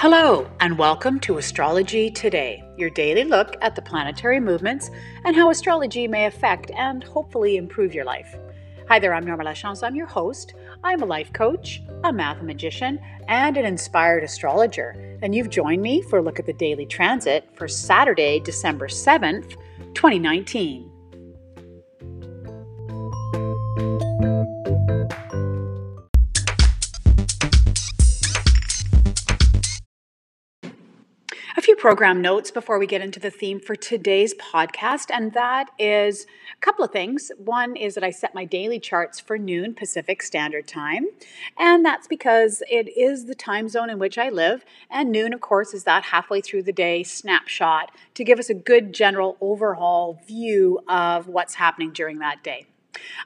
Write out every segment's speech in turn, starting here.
Hello, and welcome to Astrology Today, your daily look at the planetary movements and how astrology may affect and hopefully improve your life. Hi there, I'm Norma Lachance. I'm your host. I'm a life coach, a mathematician, and an inspired astrologer. And you've joined me for a look at the daily transit for Saturday, December 7th, 2019. Program notes before we get into the theme for today's podcast, and that is a couple of things. One is that I set my daily charts for noon Pacific Standard Time, and that's because it is the time zone in which I live, and noon, of course, is that halfway through the day snapshot to give us a good general overhaul view of what's happening during that day.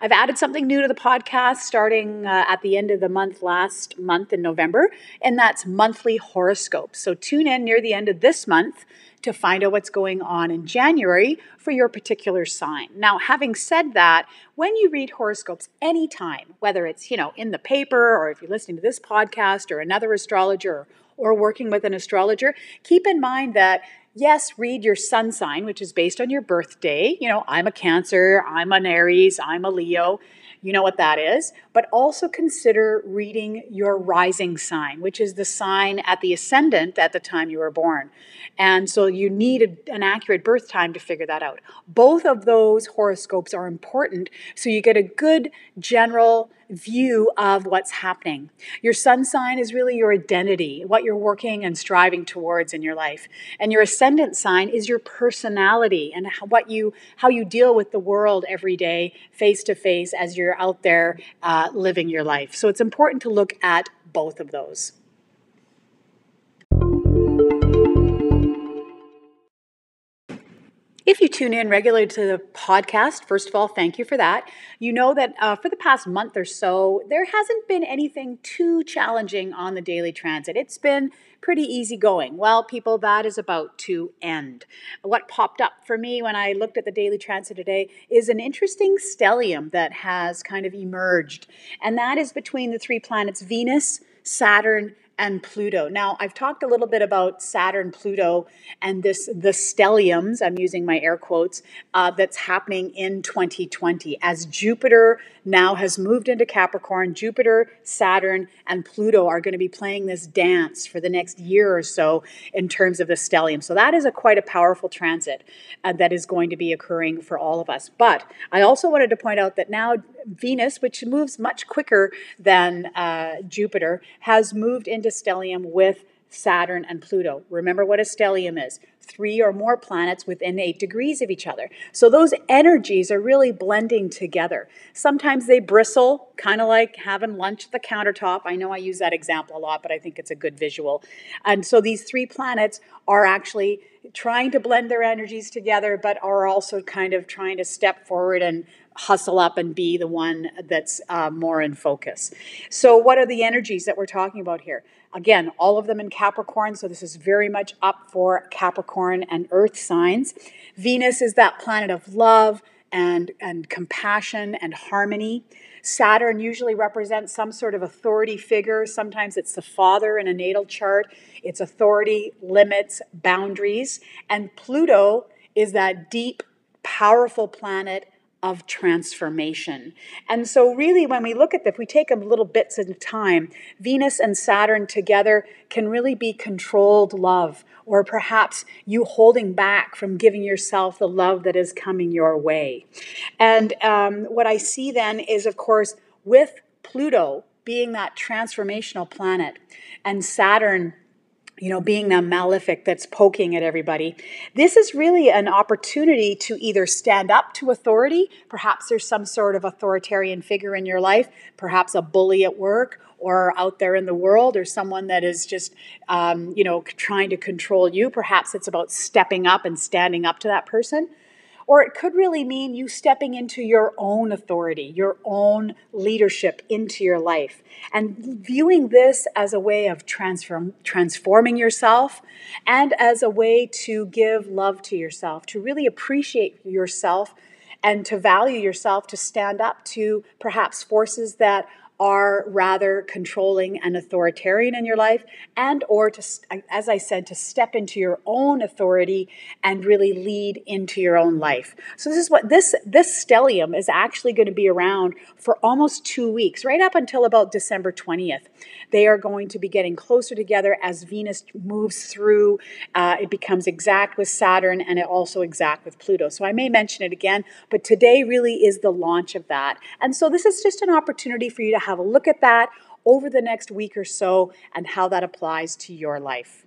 I've added something new to the podcast starting uh, at the end of the month last month in November, and that's monthly horoscopes. So tune in near the end of this month to find out what's going on in January for your particular sign. Now, having said that, when you read horoscopes anytime, whether it's, you know, in the paper or if you're listening to this podcast or another astrologer or working with an astrologer, keep in mind that yes, read your sun sign, which is based on your birthday. You know, I'm a Cancer, I'm an Aries, I'm a Leo. You know what that is. But also consider reading your rising sign, which is the sign at the ascendant at the time you were born. And so you need a, an accurate birth time to figure that out. Both of those horoscopes are important so you get a good general view of what's happening. Your sun sign is really your identity, what you're working and striving towards in your life. And your ascendant sign is your personality and how, what you how you deal with the world every day, face to face, as you're out there uh, living your life. So it's important to look at both of those. Tune in regularly to the podcast, first of all, thank you for that. You know that uh, for the past month or so, there hasn't been anything too challenging on the daily transit. It's been pretty easy going. Well, people, that is about to end. What popped up for me when I looked at the daily transit today is an interesting stellium that has kind of emerged, and that is between the three planets Venus, Saturn, and Pluto. Now, I've talked a little bit about Saturn, Pluto, and this the stelliums. I'm using my air quotes uh, that's happening in 2020 as Jupiter now has moved into Capricorn. Jupiter, Saturn, and Pluto are going to be playing this dance for the next year or so in terms of the stellium. So that is a quite a powerful transit uh, that is going to be occurring for all of us. But I also wanted to point out that now Venus, which moves much quicker than uh, Jupiter, has moved into stellium with Saturn and Pluto. Remember what a stellium is three or more planets within eight degrees of each other. So those energies are really blending together. Sometimes they bristle, kind of like having lunch at the countertop. I know I use that example a lot, but I think it's a good visual. And so these three planets are actually trying to blend their energies together, but are also kind of trying to step forward and hustle up and be the one that's uh, more in focus. So, what are the energies that we're talking about here? Again, all of them in Capricorn, so this is very much up for Capricorn and Earth signs. Venus is that planet of love and, and compassion and harmony. Saturn usually represents some sort of authority figure. Sometimes it's the father in a natal chart. It's authority, limits, boundaries. And Pluto is that deep, powerful planet of transformation. And so, really, when we look at this, if we take them little bits at a time, Venus and Saturn together can really be controlled love, or perhaps you holding back from giving yourself the love that is coming your way. And um, what I see then is, of course, with Pluto being that transformational planet and Saturn you know, being that malefic that's poking at everybody. This is really an opportunity to either stand up to authority. Perhaps there's some sort of authoritarian figure in your life, perhaps a bully at work or out there in the world, or someone that is just, um, you know, trying to control you. Perhaps it's about stepping up and standing up to that person. Or it could really mean you stepping into your own authority, your own leadership into your life, and viewing this as a way of transform, transforming yourself and as a way to give love to yourself, to really appreciate yourself and to value yourself, to stand up to perhaps forces that are rather controlling and authoritarian in your life and or to as I said to step into your own authority and really lead into your own life. So this is what this this stellium is actually going to be around for almost 2 weeks, right up until about December 20th. They are going to be getting closer together as Venus moves through. Uh, it becomes exact with Saturn and it also exact with Pluto. So I may mention it again, but today really is the launch of that. And so this is just an opportunity for you to have a look at that over the next week or so and how that applies to your life.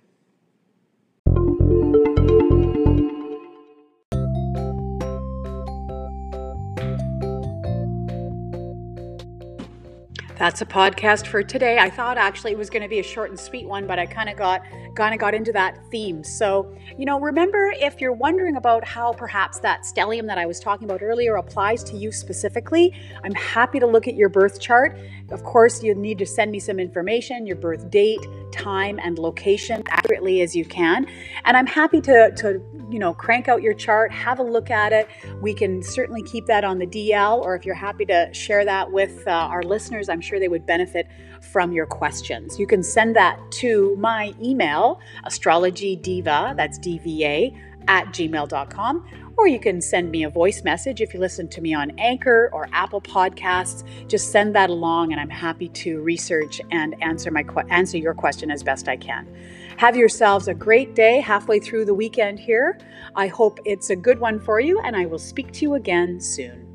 That's a podcast for today. I thought actually it was going to be a short and sweet one, but I kind of got kind of got into that theme. So, you know, remember if you're wondering about how perhaps that stellium that I was talking about earlier applies to you specifically, I'm happy to look at your birth chart. Of course, you need to send me some information, your birth date, time, and location accurately as you can. And I'm happy to to you know, crank out your chart, have a look at it. We can certainly keep that on the DL, or if you're happy to share that with uh, our listeners, I'm sure they would benefit from your questions. You can send that to my email, astrologydiva, that's DVA, at gmail.com, or you can send me a voice message if you listen to me on Anchor or Apple Podcasts. Just send that along, and I'm happy to research and answer my answer your question as best I can. Have yourselves a great day halfway through the weekend here. I hope it's a good one for you, and I will speak to you again soon.